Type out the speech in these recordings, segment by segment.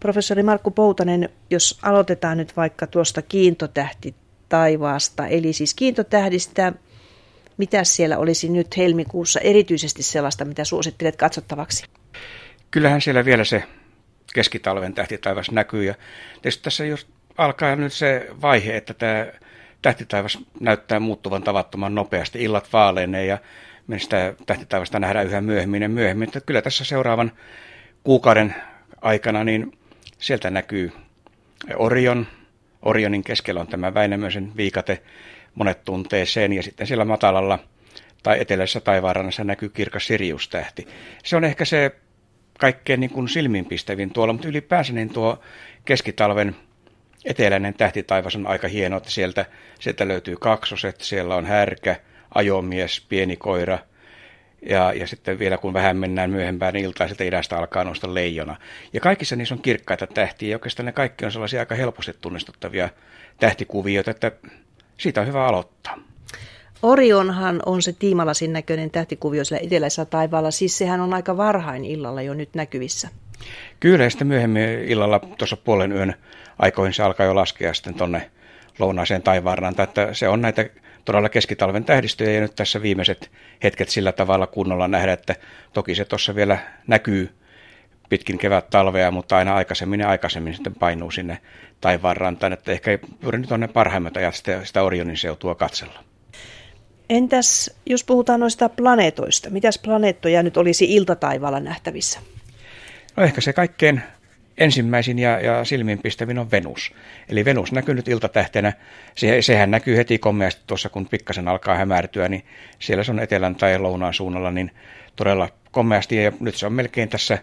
Professori Markku Poutanen, jos aloitetaan nyt vaikka tuosta kiintotähti taivaasta, eli siis kiintotähdistä, mitä siellä olisi nyt helmikuussa erityisesti sellaista, mitä suosittelet katsottavaksi? Kyllähän siellä vielä se keskitalven tähtitaivas näkyy ja tietysti tässä just alkaa nyt se vaihe, että tämä tähtitaivas näyttää muuttuvan tavattoman nopeasti. Illat vaaleenee ja me sitä tähtitaivasta nähdään yhä myöhemmin ja myöhemmin. Että kyllä tässä seuraavan kuukauden aikana niin sieltä näkyy Orion. Orionin keskellä on tämä Väinämöisen viikate. Monet tuntee sen ja sitten siellä matalalla tai eteläisessä taivaanrannassa näkyy kirkas Sirius-tähti. Se on ehkä se kaikkein niin kuin silmiinpistävin tuolla, mutta ylipäänsä niin tuo keskitalven eteläinen tähtitaivas on aika hieno, että sieltä, sieltä löytyy kaksoset, siellä on härkä, ajomies, pieni koira, ja, ja sitten vielä kun vähän mennään myöhempään iltaan, sieltä idästä alkaa nousta leijona. Ja kaikissa niissä on kirkkaita tähtiä, ja oikeastaan ne kaikki on sellaisia aika helposti tunnistettavia tähtikuvioita, että siitä on hyvä aloittaa. Orionhan on se tiimalasin näköinen tähtikuvio siellä eteläisellä taivaalla, siis sehän on aika varhain illalla jo nyt näkyvissä. Kyllä, ja sitten myöhemmin illalla tuossa puolen yön aikoihin se alkaa jo laskea sitten tuonne lounaiseen taivaanrantaan, että se on näitä todella keskitalven tähdistöjä ja nyt tässä viimeiset hetket sillä tavalla kunnolla nähdä, että toki se tuossa vielä näkyy pitkin kevät talvea, mutta aina aikaisemmin ja aikaisemmin sitten painuu sinne taivaanrantaan, että ehkä juuri nyt on ne parhaimmat ajat sitä, sitä Orionin seutua katsella. Entäs jos puhutaan noista planeetoista, mitäs planeettoja nyt olisi iltataivaalla nähtävissä? No ehkä se kaikkein ensimmäisin ja, ja silmiinpistävin on Venus. Eli Venus näkyy nyt iltatähtenä. Se, sehän näkyy heti komeasti tuossa, kun pikkasen alkaa hämärtyä, niin siellä se on etelän tai lounaan suunnalla, niin todella komeasti. Ja nyt se on melkein tässä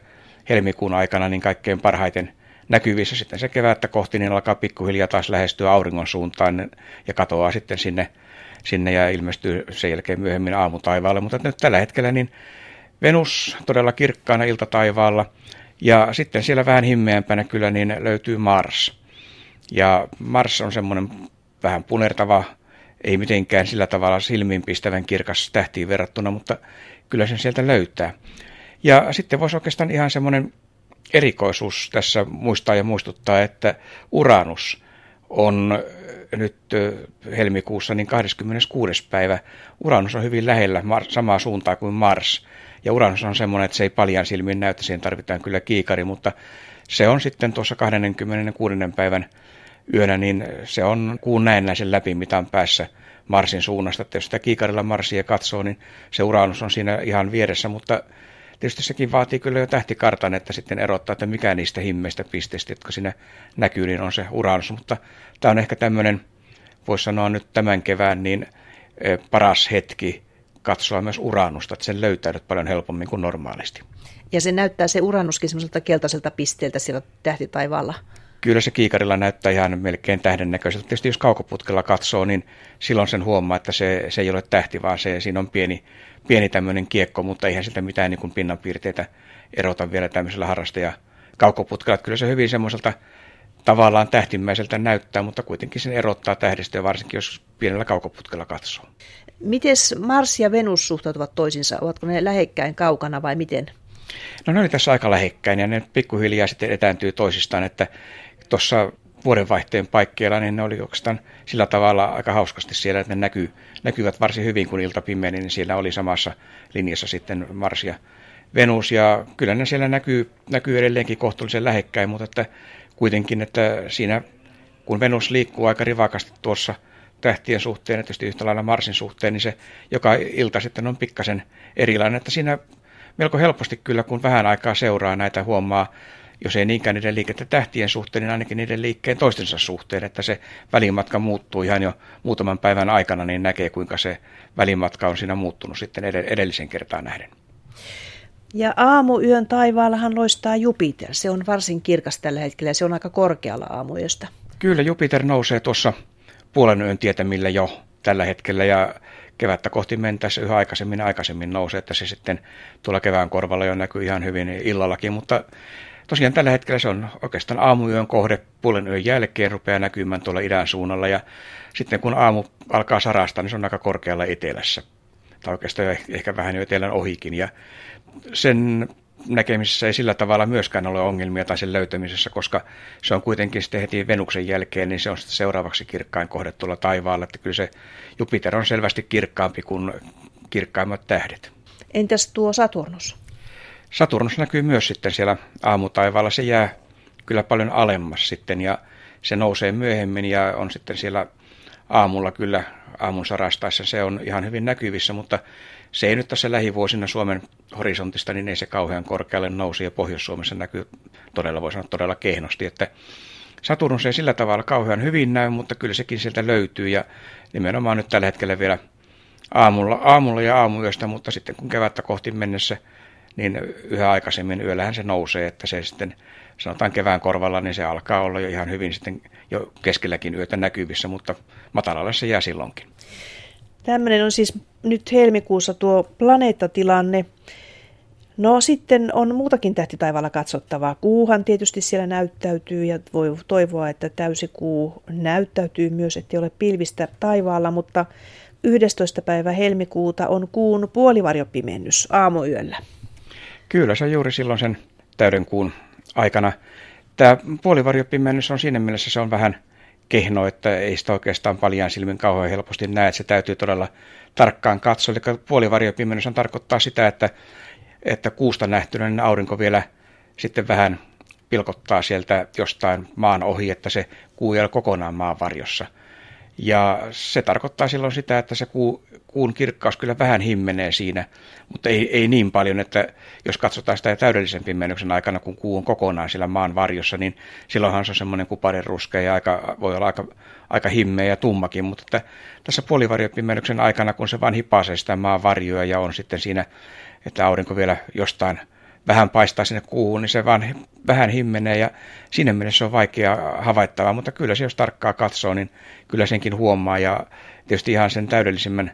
helmikuun aikana niin kaikkein parhaiten näkyvissä. Sitten se kevättä kohti niin alkaa pikkuhiljaa taas lähestyä auringon suuntaan ja katoaa sitten sinne, sinne ja ilmestyy sen jälkeen myöhemmin aamutaivaalle. Mutta nyt tällä hetkellä niin Venus todella kirkkaana iltataivaalla – ja sitten siellä vähän himmeämpänä kyllä niin löytyy Mars. Ja Mars on semmoinen vähän punertava, ei mitenkään sillä tavalla silmiinpistävän kirkas tähtiin verrattuna, mutta kyllä sen sieltä löytää. Ja sitten voisi oikeastaan ihan semmoinen erikoisuus tässä muistaa ja muistuttaa, että Uranus on nyt helmikuussa niin 26. päivä. Uranus on hyvin lähellä samaa suuntaa kuin Mars. Ja Uranus on semmoinen, että se ei paljon silmin näytä, siihen tarvitaan kyllä kiikari, mutta se on sitten tuossa 26. päivän yönä, niin se on kuun näennäisen läpi, mitä on päässä Marsin suunnasta. Että jos sitä kiikarilla Marsia katsoo, niin se Uranus on siinä ihan vieressä, mutta tietysti sekin vaatii kyllä jo tähtikartan, että sitten erottaa, että mikä niistä himmeistä pisteistä, jotka siinä näkyy, niin on se Uranus. Mutta tämä on ehkä tämmöinen, voisi sanoa nyt tämän kevään, niin paras hetki katsoa myös uranusta, että sen löytää nyt paljon helpommin kuin normaalisti. Ja se näyttää se uranuskin semmoiselta keltaiselta pisteeltä siellä tähtitaivaalla. Kyllä se kiikarilla näyttää ihan melkein tähden näköiseltä. Tietysti jos kaukoputkella katsoo, niin silloin sen huomaa, että se, se ei ole tähti, vaan se, siinä on pieni, pieni tämmöinen kiekko, mutta eihän sitä mitään niin kuin pinnanpiirteitä erota vielä tämmöisellä harrastaja kaukoputkella. Kyllä se hyvin semmoiselta tavallaan tähtimmäiseltä näyttää, mutta kuitenkin sen erottaa tähdistä, varsinkin jos pienellä kaukoputkella katsoo. Miten Mars ja Venus suhtautuvat toisiinsa? Ovatko ne lähekkäin kaukana vai miten? No ne oli tässä aika lähekkäin ja ne pikkuhiljaa sitten etääntyy toisistaan, että tuossa vuodenvaihteen paikkeilla, niin ne oli oikeastaan sillä tavalla aika hauskasti siellä, että ne näkyy, näkyvät varsin hyvin, kun ilta pimeeni, niin siellä oli samassa linjassa sitten Mars ja Venus, ja kyllä ne siellä näkyy, näkyy edelleenkin kohtuullisen lähekkäin, mutta että kuitenkin, että siinä kun Venus liikkuu aika rivakasti tuossa tähtien suhteen ja tietysti yhtä lailla Marsin suhteen, niin se joka ilta sitten on pikkasen erilainen, että siinä melko helposti kyllä, kun vähän aikaa seuraa näitä huomaa, jos ei niinkään niiden liikettä tähtien suhteen, niin ainakin niiden liikkeen toistensa suhteen, että se välimatka muuttuu ihan jo muutaman päivän aikana, niin näkee kuinka se välimatka on siinä muuttunut sitten edellisen kertaan nähden. Ja aamuyön taivaallahan loistaa Jupiter. Se on varsin kirkas tällä hetkellä ja se on aika korkealla aamuyöstä. Kyllä, Jupiter nousee tuossa puolen yön tietämillä jo tällä hetkellä ja kevättä kohti mentäessä yhä aikaisemmin aikaisemmin nousee, että se sitten tuolla kevään korvalla jo näkyy ihan hyvin illallakin, mutta tosiaan tällä hetkellä se on oikeastaan aamuyön kohde puolen yön jälkeen rupeaa näkymään tuolla idän suunnalla ja sitten kun aamu alkaa sarasta, niin se on aika korkealla etelässä tai oikeastaan ehkä vähän jo etelän ohikin ja sen näkemisessä ei sillä tavalla myöskään ole ongelmia tai sen löytämisessä, koska se on kuitenkin sitten heti Venuksen jälkeen, niin se on sitten seuraavaksi kirkkain kohde tuolla taivaalla. Että kyllä se Jupiter on selvästi kirkkaampi kuin kirkkaimmat tähdet. Entäs tuo Saturnus? Saturnus näkyy myös sitten siellä aamutaivaalla. Se jää kyllä paljon alemmas sitten ja se nousee myöhemmin ja on sitten siellä aamulla kyllä aamun sarastaessa se on ihan hyvin näkyvissä, mutta se ei nyt tässä lähivuosina Suomen horisontista, niin ei se kauhean korkealle nousi ja Pohjois-Suomessa näkyy todella, voi sanoa todella kehnosti, että Saturnus ei sillä tavalla kauhean hyvin näy, mutta kyllä sekin sieltä löytyy ja nimenomaan nyt tällä hetkellä vielä aamulla, aamulla ja aamuyöstä, mutta sitten kun kevättä kohti mennessä, niin yhä aikaisemmin yöllähän se nousee, että se sitten sanotaan kevään korvalla, niin se alkaa olla jo ihan hyvin sitten jo keskelläkin yötä näkyvissä, mutta matalalle se jää silloinkin. Tämmöinen on siis nyt helmikuussa tuo planeettatilanne. No sitten on muutakin tähtitaivaalla katsottavaa. Kuuhan tietysti siellä näyttäytyy ja voi toivoa, että täysikuu näyttäytyy myös, ettei ole pilvistä taivaalla, mutta 11. päivä helmikuuta on kuun puolivarjopimennys aamuyöllä. Kyllä, se on juuri silloin sen täyden kuun aikana. Tämä puolivarjopimennys on siinä mielessä se on vähän kehno, että ei sitä oikeastaan paljon silmin kauhean helposti näe, että se täytyy todella tarkkaan katsoa. Eli puolivarjopimennys tarkoittaa sitä, että, että kuusta nähtynä niin aurinko vielä sitten vähän pilkottaa sieltä jostain maan ohi, että se kuu ei ole kokonaan maan varjossa. Ja se tarkoittaa silloin sitä, että se kuu, kuun kirkkaus kyllä vähän himmenee siinä, mutta ei, ei niin paljon, että jos katsotaan sitä täydellisen pimennyksen aikana, kun kuu on kokonaan siellä maan varjossa, niin silloinhan se on semmoinen kuparin ruskea ja aika, voi olla aika, aika himmeä ja tummakin, mutta että tässä puolivarjopimennyksen aikana, kun se vain hipasee sitä maan varjoa ja on sitten siinä, että aurinko vielä jostain vähän paistaa sinne kuuhun, niin se vaan vähän himmenee ja siinä mielessä se on vaikea havaittavaa, mutta kyllä se jos tarkkaa katsoo, niin kyllä senkin huomaa ja tietysti ihan sen täydellisimmän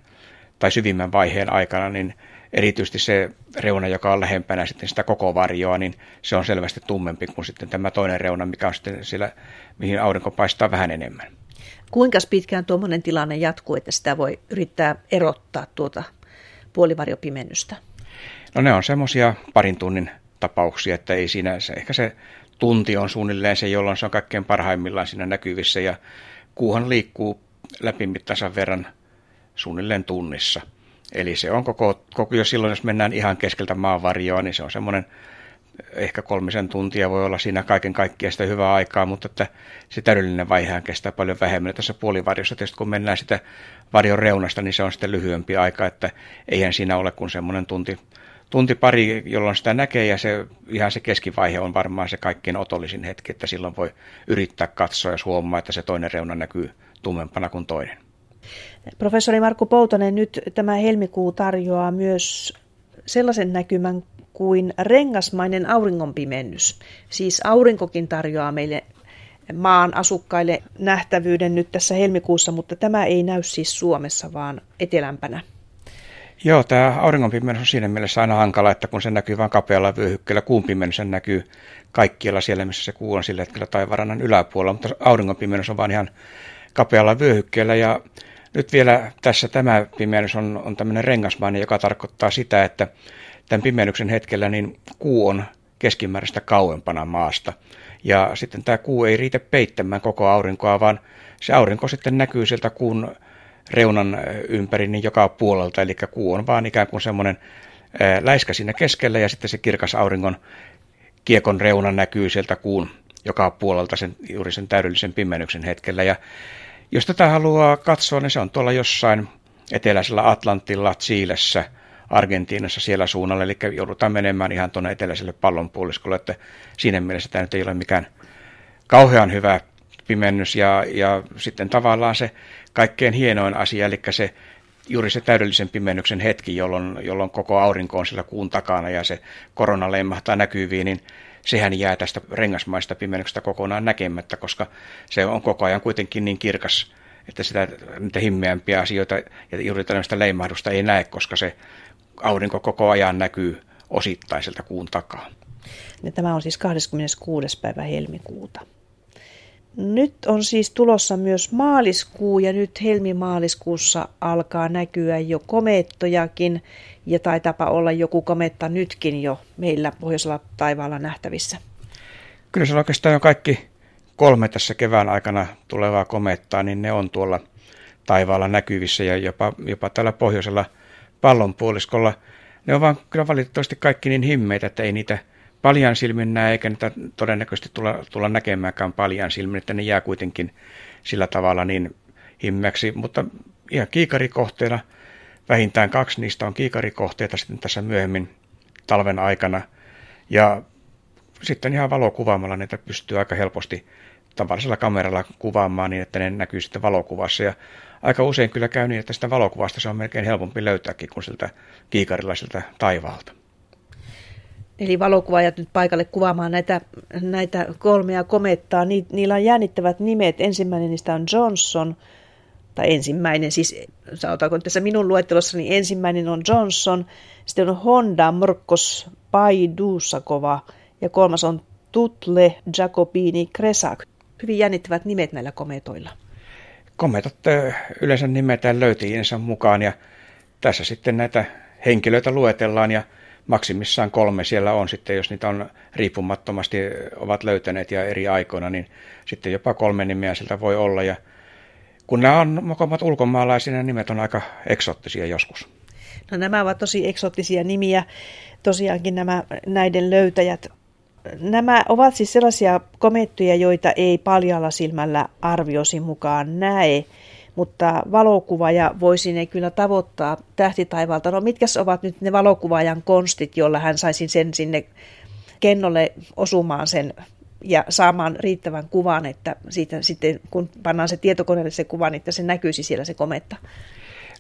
tai syvimmän vaiheen aikana, niin erityisesti se reuna, joka on lähempänä sitten sitä koko varjoa, niin se on selvästi tummempi kuin sitten tämä toinen reuna, mikä on sitten siellä, mihin aurinko paistaa vähän enemmän. Kuinka pitkään tuommoinen tilanne jatkuu, että sitä voi yrittää erottaa tuota puolivarjopimennystä? No ne on semmoisia parin tunnin tapauksia, että ei siinä, se, ehkä se tunti on suunnilleen se, jolloin se on kaikkein parhaimmillaan siinä näkyvissä ja kuuhan liikkuu läpimittansa verran suunnilleen tunnissa. Eli se on koko, koko jo silloin, jos mennään ihan keskeltä maanvarjoa, niin se on semmoinen ehkä kolmisen tuntia voi olla siinä kaiken kaikkiaan sitä hyvää aikaa, mutta että se täydellinen vaihehan kestää paljon vähemmän. Tässä puolivarjossa tietysti kun mennään sitä varjon reunasta, niin se on sitten lyhyempi aika, että eihän siinä ole kuin semmoinen tunti, tunti pari, jolloin sitä näkee ja se, ihan se keskivaihe on varmaan se kaikkein otollisin hetki, että silloin voi yrittää katsoa ja huomaa, että se toinen reuna näkyy tummempana kuin toinen. Professori Markku Poutonen, nyt tämä helmikuu tarjoaa myös sellaisen näkymän kuin rengasmainen auringonpimennys. Siis aurinkokin tarjoaa meille maan asukkaille nähtävyyden nyt tässä helmikuussa, mutta tämä ei näy siis Suomessa, vaan etelämpänä. Joo, tämä auringonpimennys on siinä mielessä aina hankala, että kun se näkyy vain kapealla vyöhykkeellä, kuun pimennys näkyy kaikkialla siellä, missä se kuu on sillä hetkellä taivarannan yläpuolella, mutta auringonpimennys on vain ihan kapealla vyöhykkeellä ja nyt vielä tässä tämä pimennys on, on tämmöinen rengasmainen, joka tarkoittaa sitä, että tämän pimennyksen hetkellä niin kuu on keskimääräistä kauempana maasta. Ja sitten tämä kuu ei riitä peittämään koko aurinkoa, vaan se aurinko sitten näkyy sieltä kuun reunan ympäri niin joka puolelta, eli kuu on vaan ikään kuin semmoinen läiskä siinä keskellä ja sitten se kirkas auringon kiekon reuna näkyy sieltä kuun joka puolelta sen, juuri sen täydellisen pimennyksen hetkellä. Ja jos tätä haluaa katsoa, niin se on tuolla jossain eteläisellä Atlantilla, Chiilessä, Argentiinassa siellä suunnalla, eli joudutaan menemään ihan tuonne eteläiselle pallonpuoliskolle, että siinä mielessä tämä nyt ei ole mikään kauhean hyvä pimennys, ja, ja sitten tavallaan se kaikkein hienoin asia, eli se juuri se täydellisen pimennyksen hetki, jolloin, jolloin koko aurinko on sillä kuun takana ja se korona leimahtaa näkyviin, niin sehän jää tästä rengasmaista pimennyksestä kokonaan näkemättä, koska se on koko ajan kuitenkin niin kirkas, että sitä niitä himmeämpiä asioita ja juuri tällaista leimahdusta ei näe, koska se aurinko koko ajan näkyy osittaiselta kuun takaa. Ja tämä on siis 26. päivä helmikuuta. Nyt on siis tulossa myös maaliskuu ja nyt helmimaaliskuussa alkaa näkyä jo komeettojakin ja taitapa olla joku kometta nytkin jo meillä pohjoisella taivaalla nähtävissä. Kyllä se oikeastaan on kaikki kolme tässä kevään aikana tulevaa komettaa, niin ne on tuolla taivaalla näkyvissä ja jopa, jopa tällä pohjoisella pallonpuoliskolla. Ne on vaan kyllä valitettavasti kaikki niin himmeitä, että ei niitä paljan silmin näe, eikä niitä todennäköisesti tulla, tulla näkemäänkään paljan silmin, että ne jää kuitenkin sillä tavalla niin himmeäksi, mutta ihan kiikarikohteena, vähintään kaksi niistä on kiikarikohteita sitten tässä myöhemmin talven aikana, ja sitten ihan valokuvaamalla niitä pystyy aika helposti tavallisella kameralla kuvaamaan niin, että ne näkyy sitten valokuvassa. Ja aika usein kyllä käy niin, että sitä valokuvasta se on melkein helpompi löytääkin kuin siltä kiikarilla siltä taivaalta. Eli valokuvaajat nyt paikalle kuvaamaan näitä, näitä kolmea komettaa. Ni, niillä on jännittävät nimet. Ensimmäinen niistä on Johnson, tai ensimmäinen, siis sanotaanko tässä minun luettelossani ensimmäinen on Johnson, sitten on Honda Mrkos Paidusakova ja kolmas on Tutle Jacobini Kresak. Hyvin jännittävät nimet näillä kometoilla. Kometat yleensä nimetään löytäjiensä mukaan ja tässä sitten näitä henkilöitä luetellaan ja maksimissaan kolme siellä on sitten, jos niitä on riippumattomasti ovat löytäneet ja eri aikoina, niin sitten jopa kolme nimeä sieltä voi olla. Ja kun nämä on mokomat ulkomaalaisia, niin nimet on aika eksottisia joskus. No nämä ovat tosi eksottisia nimiä. Tosiaankin nämä näiden löytäjät. Nämä ovat siis sellaisia komettuja, joita ei paljalla silmällä arviosi mukaan näe mutta valokuvaaja voisi ne kyllä tavoittaa tähtitaivalta. No mitkä ovat nyt ne valokuvaajan konstit, jolla hän saisi sen sinne kennolle osumaan sen ja saamaan riittävän kuvan, että siitä sitten kun pannaan se tietokoneelle se kuva, niin että se näkyisi siellä se kometta?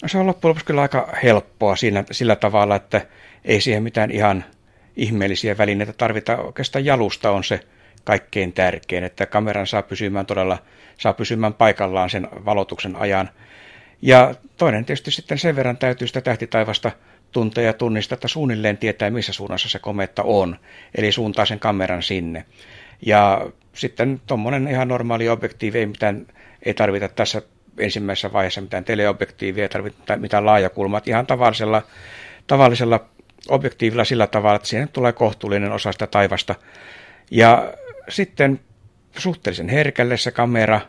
No se on loppujen lopuksi kyllä aika helppoa siinä, sillä tavalla, että ei siihen mitään ihan ihmeellisiä välineitä tarvita. Oikeastaan jalusta on se kaikkein tärkein, että kameran saa pysymään todella saa pysymään paikallaan sen valotuksen ajan. Ja toinen tietysti sitten sen verran täytyy sitä tähtitaivasta tuntea ja tunnistaa, että suunnilleen tietää, missä suunnassa se kometta on, eli suuntaa sen kameran sinne. Ja sitten tuommoinen ihan normaali objektiivi, ei, mitään, ei tarvita tässä ensimmäisessä vaiheessa mitään teleobjektiivia, ei tarvita mitään laajakulmaa, ihan tavallisella, tavallisella objektiivilla sillä tavalla, että siihen tulee kohtuullinen osa sitä taivasta. Ja sitten suhteellisen herkälle se kamera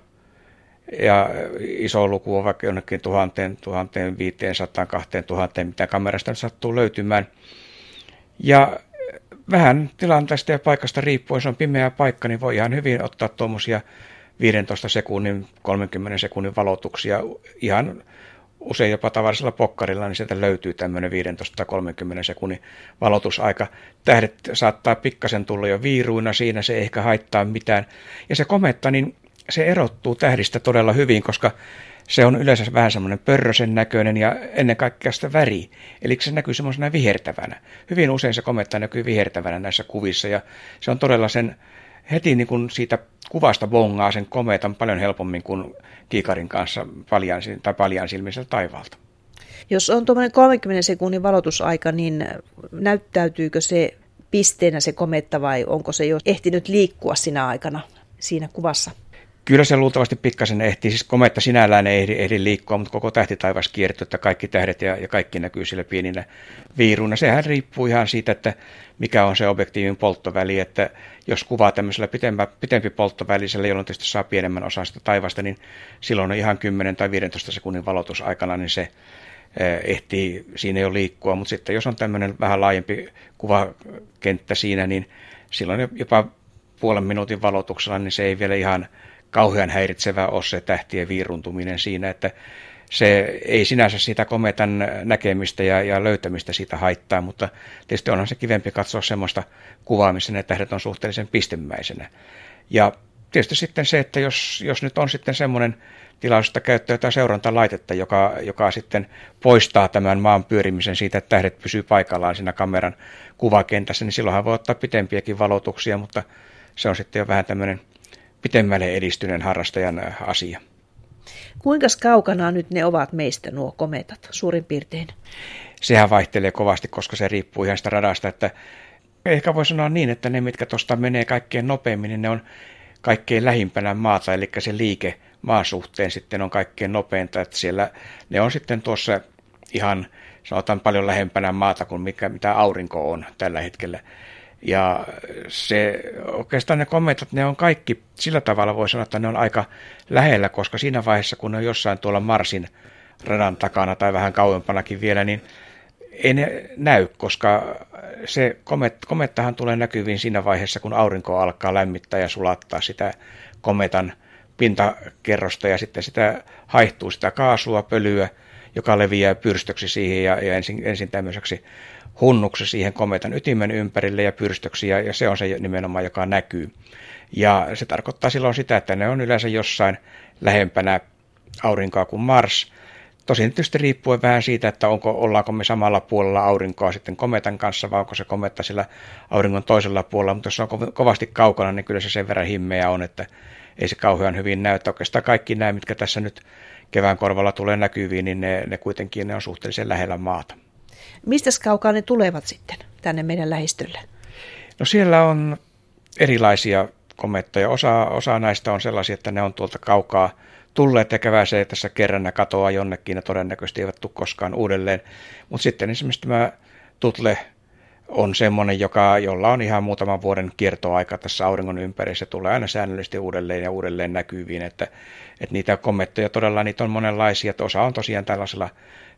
ja iso luku on vaikka jonnekin tuhanteen, tuhanteen, viiteen, sataan, kahteen tuhanteen, mitä kamerasta nyt sattuu löytymään. Ja vähän tilanteesta ja paikasta riippuen, jos on pimeä paikka, niin voi ihan hyvin ottaa tuommoisia 15 sekunnin, 30 sekunnin valotuksia ihan usein jopa tavallisella pokkarilla, niin sieltä löytyy tämmöinen 15-30 sekunnin valotusaika. Tähdet saattaa pikkasen tulla jo viiruina siinä, se ei ehkä haittaa mitään. Ja se kometta, niin se erottuu tähdistä todella hyvin, koska se on yleensä vähän semmoinen pörrösen näköinen ja ennen kaikkea sitä väri. Eli se näkyy semmoisena vihertävänä. Hyvin usein se kometta näkyy vihertävänä näissä kuvissa ja se on todella sen heti niin kuin siitä kuvasta bongaa sen kometan paljon helpommin kuin kiikarin kanssa paljan, tai paljan silmissä taivaalta. Jos on tuommoinen 30 sekunnin valotusaika, niin näyttäytyykö se pisteenä se kometta vai onko se jo ehtinyt liikkua sinä aikana siinä kuvassa? Kyllä se luultavasti pikkasen ehtii, siis kometta sinällään ei ehdi, ehdi liikkua, mutta koko tähtitaivas kiertyy, että kaikki tähdet ja, ja kaikki näkyy sillä pieninä viiruina. Sehän riippuu ihan siitä, että mikä on se objektiivin polttoväli, että jos kuvaa tämmöisellä pitempä, pitempi polttovälisellä, jolloin tietysti saa pienemmän osan sitä taivasta, niin silloin on ihan 10 tai 15 sekunnin valotusaikana, niin se eh, ehtii siinä jo liikkua, mutta sitten jos on tämmöinen vähän laajempi kuvakenttä siinä, niin silloin jopa puolen minuutin valotuksella, niin se ei vielä ihan kauhean häiritsevä ole se tähtien viiruntuminen siinä, että se ei sinänsä sitä kometan näkemistä ja, ja löytämistä siitä haittaa, mutta tietysti onhan se kivempi katsoa semmoista kuvaa, missä ne tähdet on suhteellisen pistemäisenä. Ja tietysti sitten se, että jos, jos nyt on sitten semmoinen tilaus, että käyttää jotain seurantalaitetta, joka, joka sitten poistaa tämän maan pyörimisen siitä, että tähdet pysyy paikallaan siinä kameran kuvakentässä, niin silloinhan voi ottaa pitempiäkin valotuksia, mutta se on sitten jo vähän tämmöinen pitemmälle edistyneen harrastajan äh, asia. Kuinka kaukana nyt ne ovat meistä nuo kometat suurin piirtein? Sehän vaihtelee kovasti, koska se riippuu ihan sitä radasta, että ehkä voi sanoa niin, että ne, mitkä tuosta menee kaikkein nopeimmin, niin ne on kaikkein lähimpänä maata, eli se liike maan suhteen sitten on kaikkein nopeinta, että siellä ne on sitten tuossa ihan sanotaan paljon lähempänä maata kuin mikä, mitä aurinko on tällä hetkellä. Ja se, oikeastaan ne kometat, ne on kaikki, sillä tavalla voi sanoa, että ne on aika lähellä, koska siinä vaiheessa, kun ne on jossain tuolla Marsin radan takana tai vähän kauempanakin vielä, niin ei ne näy, koska se komet, komettahan tulee näkyviin siinä vaiheessa, kun aurinko alkaa lämmittää ja sulattaa sitä kometan pintakerrosta ja sitten sitä haihtuu sitä kaasua, pölyä, joka leviää pyrstöksi siihen ja, ja ensin, ensin tämmöiseksi hunnuksi siihen kometan ytimen ympärille ja pyrstöksi ja, se on se nimenomaan, joka näkyy. Ja se tarkoittaa silloin sitä, että ne on yleensä jossain lähempänä aurinkoa kuin Mars. Tosin tietysti riippuen vähän siitä, että onko, ollaanko me samalla puolella aurinkoa sitten kometan kanssa, vai onko se kometta sillä auringon toisella puolella, mutta jos on kovasti kaukana, niin kyllä se sen verran himmeä on, että ei se kauhean hyvin näytä. Oikeastaan kaikki nämä, mitkä tässä nyt kevään korvalla tulee näkyviin, niin ne, ne kuitenkin ne on suhteellisen lähellä maata. Mistä kaukaa ne tulevat sitten tänne meidän lähistölle? No siellä on erilaisia komettoja. Osa, osa näistä on sellaisia, että ne on tuolta kaukaa tulleet ja käväisee tässä kerran ja katoaa jonnekin ja todennäköisesti eivät tule koskaan uudelleen. Mutta sitten esimerkiksi tämä Tutle on semmoinen, joka, jolla on ihan muutaman vuoden kiertoaika tässä auringon ympärissä, tulee aina säännöllisesti uudelleen ja uudelleen näkyviin, että, että niitä kommentteja todella niitä on monenlaisia, että osa on tosiaan tällaisilla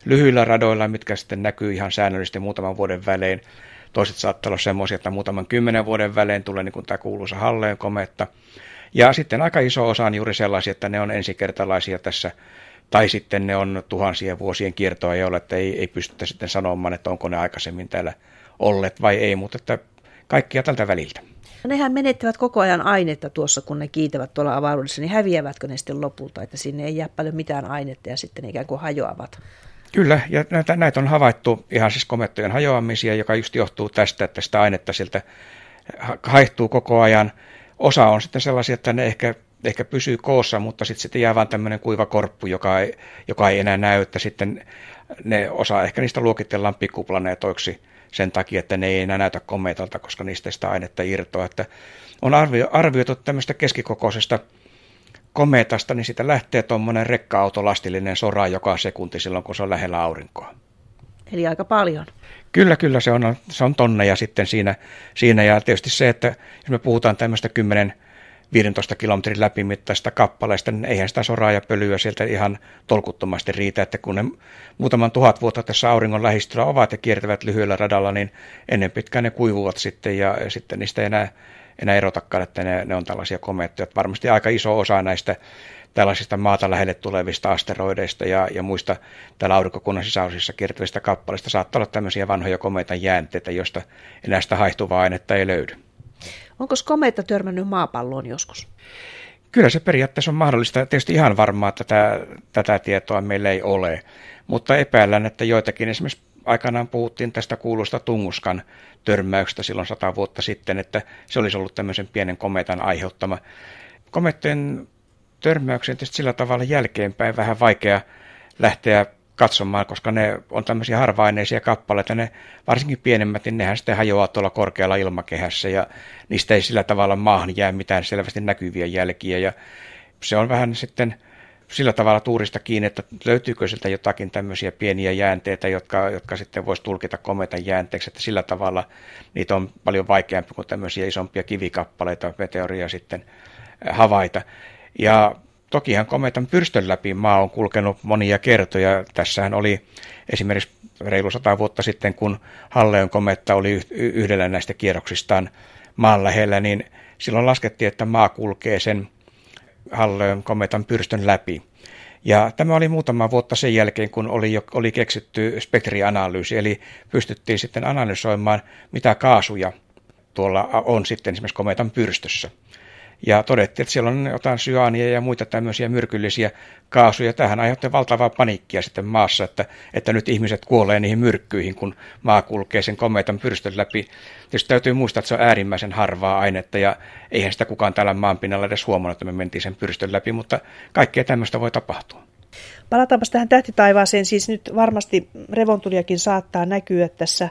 lyhyillä radoilla, mitkä sitten näkyy ihan säännöllisesti muutaman vuoden välein, toiset saattaa olla semmoisia, että muutaman kymmenen vuoden välein tulee niin kuin tämä kuuluisa Halleen kometta, ja sitten aika iso osa on juuri sellaisia, että ne on ensikertalaisia tässä tai sitten ne on tuhansien vuosien kiertoa, joilla ei, ei pystytä sitten sanomaan, että onko ne aikaisemmin täällä olleet vai ei, mutta että kaikkia tältä väliltä. No nehän menettävät koko ajan ainetta tuossa, kun ne kiitävät tuolla avaruudessa, niin häviävätkö ne sitten lopulta, että sinne ei jää paljon mitään ainetta ja sitten ne ikään kuin hajoavat? Kyllä, ja näitä, näitä on havaittu ihan siis komettojen hajoamisia, joka just johtuu tästä, että sitä ainetta sieltä haihtuu koko ajan. Osa on sitten sellaisia, että ne ehkä, ehkä pysyy koossa, mutta sitten, sitten jää vain tämmöinen kuiva korppu, joka ei, joka ei enää näy, että sitten ne osa ehkä niistä luokitellaan pikkuplaneetoiksi – sen takia, että ne ei enää näytä kometalta, koska niistä sitä ainetta irtoa. Että on arvio, arvioitu tämmöistä keskikokoisesta kometasta, niin sitä lähtee tuommoinen rekka-autolastillinen sora joka sekunti silloin, kun se on lähellä aurinkoa. Eli aika paljon. Kyllä, kyllä, se on, se on tonneja sitten siinä, siinä. Ja tietysti se, että jos me puhutaan tämmöistä 10 15 kilometrin läpimittaista kappaleista, niin eihän sitä soraa ja pölyä sieltä ihan tolkuttomasti riitä, että kun ne muutaman tuhat vuotta tässä auringon lähistöllä ovat ja kiertävät lyhyellä radalla, niin ennen pitkään ne kuivuvat sitten ja, sitten niistä ei enää, enää erotakaan, että ne, ne on tällaisia komeettoja. Varmasti aika iso osa näistä tällaisista maata lähelle tulevista asteroideista ja, ja muista täällä aurinkokunnan sisäosissa kiertävistä kappaleista saattaa olla tämmöisiä vanhoja komeita jäänteitä, joista enää sitä haihtuvaa ainetta ei löydy. Onko kometta törmännyt maapalloon joskus? Kyllä se periaatteessa on mahdollista. Tietysti ihan varmaa että tätä, tätä tietoa meillä ei ole, mutta epäillään, että joitakin esimerkiksi aikanaan puhuttiin tästä kuuluista Tunguskan törmäyksestä silloin sata vuotta sitten, että se olisi ollut tämmöisen pienen kometan aiheuttama. Komettojen törmäyksen tietysti sillä tavalla jälkeenpäin vähän vaikea lähteä katsomaan, koska ne on tämmöisiä harva-aineisia kappaleita, ne varsinkin pienemmät, niin nehän sitten hajoaa tuolla korkealla ilmakehässä ja niistä ei sillä tavalla maahan jää mitään selvästi näkyviä jälkiä ja se on vähän sitten sillä tavalla tuurista kiinni, että löytyykö sieltä jotakin tämmöisiä pieniä jäänteitä, jotka, jotka sitten voisi tulkita kometan jäänteeksi, että sillä tavalla niitä on paljon vaikeampi kuin tämmöisiä isompia kivikappaleita, meteoria sitten havaita. Ja tokihan kometan pyrstön läpi maa on kulkenut monia kertoja. Tässähän oli esimerkiksi reilu sata vuotta sitten, kun Halleon kometta oli yhdellä näistä kierroksistaan maan lähellä, niin silloin laskettiin, että maa kulkee sen Halleon kometan pyrstön läpi. Ja tämä oli muutama vuotta sen jälkeen, kun oli, jo, oli keksitty spektrianalyysi, eli pystyttiin sitten analysoimaan, mitä kaasuja tuolla on sitten esimerkiksi kometan pyrstössä. Ja todettiin, että siellä on jotain syaania ja muita tämmöisiä myrkyllisiä kaasuja. Tähän aiheutti valtavaa paniikkia sitten maassa, että, että nyt ihmiset kuolee niihin myrkkyihin, kun maa kulkee sen komeetan pyrstön läpi. Tietysti täytyy muistaa, että se on äärimmäisen harvaa ainetta ja eihän sitä kukaan täällä maanpinnalla edes huomannut, että me mentiin sen pyrstön läpi, mutta kaikkea tämmöistä voi tapahtua. Palataanpa tähän tähtitaivaaseen. Siis nyt varmasti revontuliakin saattaa näkyä tässä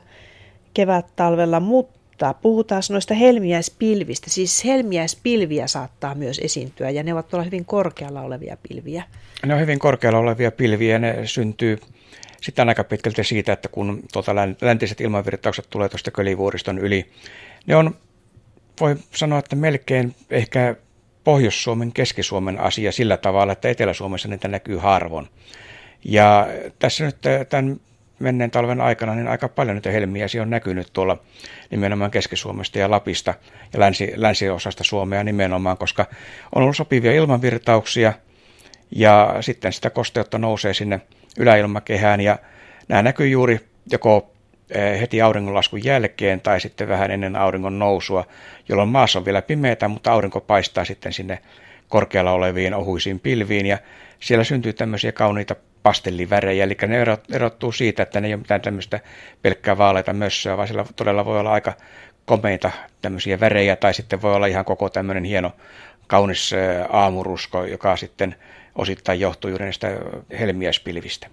kevät-talvella, mutta Mutta puhutaan noista helmiäispilvistä. Siis helmiäispilviä saattaa myös esiintyä ja ne ovat olla hyvin korkealla olevia pilviä. Ne on hyvin korkealla olevia pilviä ne syntyy sitten aika pitkälti siitä, että kun tuota läntiset ilmanvirtaukset tulee tuosta Kölivuoriston yli, ne on, voi sanoa, että melkein ehkä Pohjois-Suomen, Keski-Suomen asia sillä tavalla, että Etelä-Suomessa niitä näkyy harvoin. Ja tässä nyt tämän menneen talven aikana niin aika paljon niitä helmiäisiä on näkynyt tuolla nimenomaan Keski-Suomesta ja Lapista ja länsi, länsiosasta Suomea nimenomaan, koska on ollut sopivia ilmanvirtauksia ja sitten sitä kosteutta nousee sinne yläilmakehään ja nämä näkyy juuri joko eh, heti auringonlaskun jälkeen tai sitten vähän ennen auringon nousua, jolloin maassa on vielä pimeätä, mutta aurinko paistaa sitten sinne korkealla oleviin ohuisiin pilviin ja siellä syntyy tämmöisiä kauniita pastellivärejä, eli ne erottuu siitä, että ne ei ole mitään tämmöistä pelkkää vaaleita mössöä, vaan siellä todella voi olla aika komeita tämmöisiä värejä, tai sitten voi olla ihan koko tämmöinen hieno kaunis aamurusko, joka sitten osittain johtuu juuri näistä helmiäispilvistä.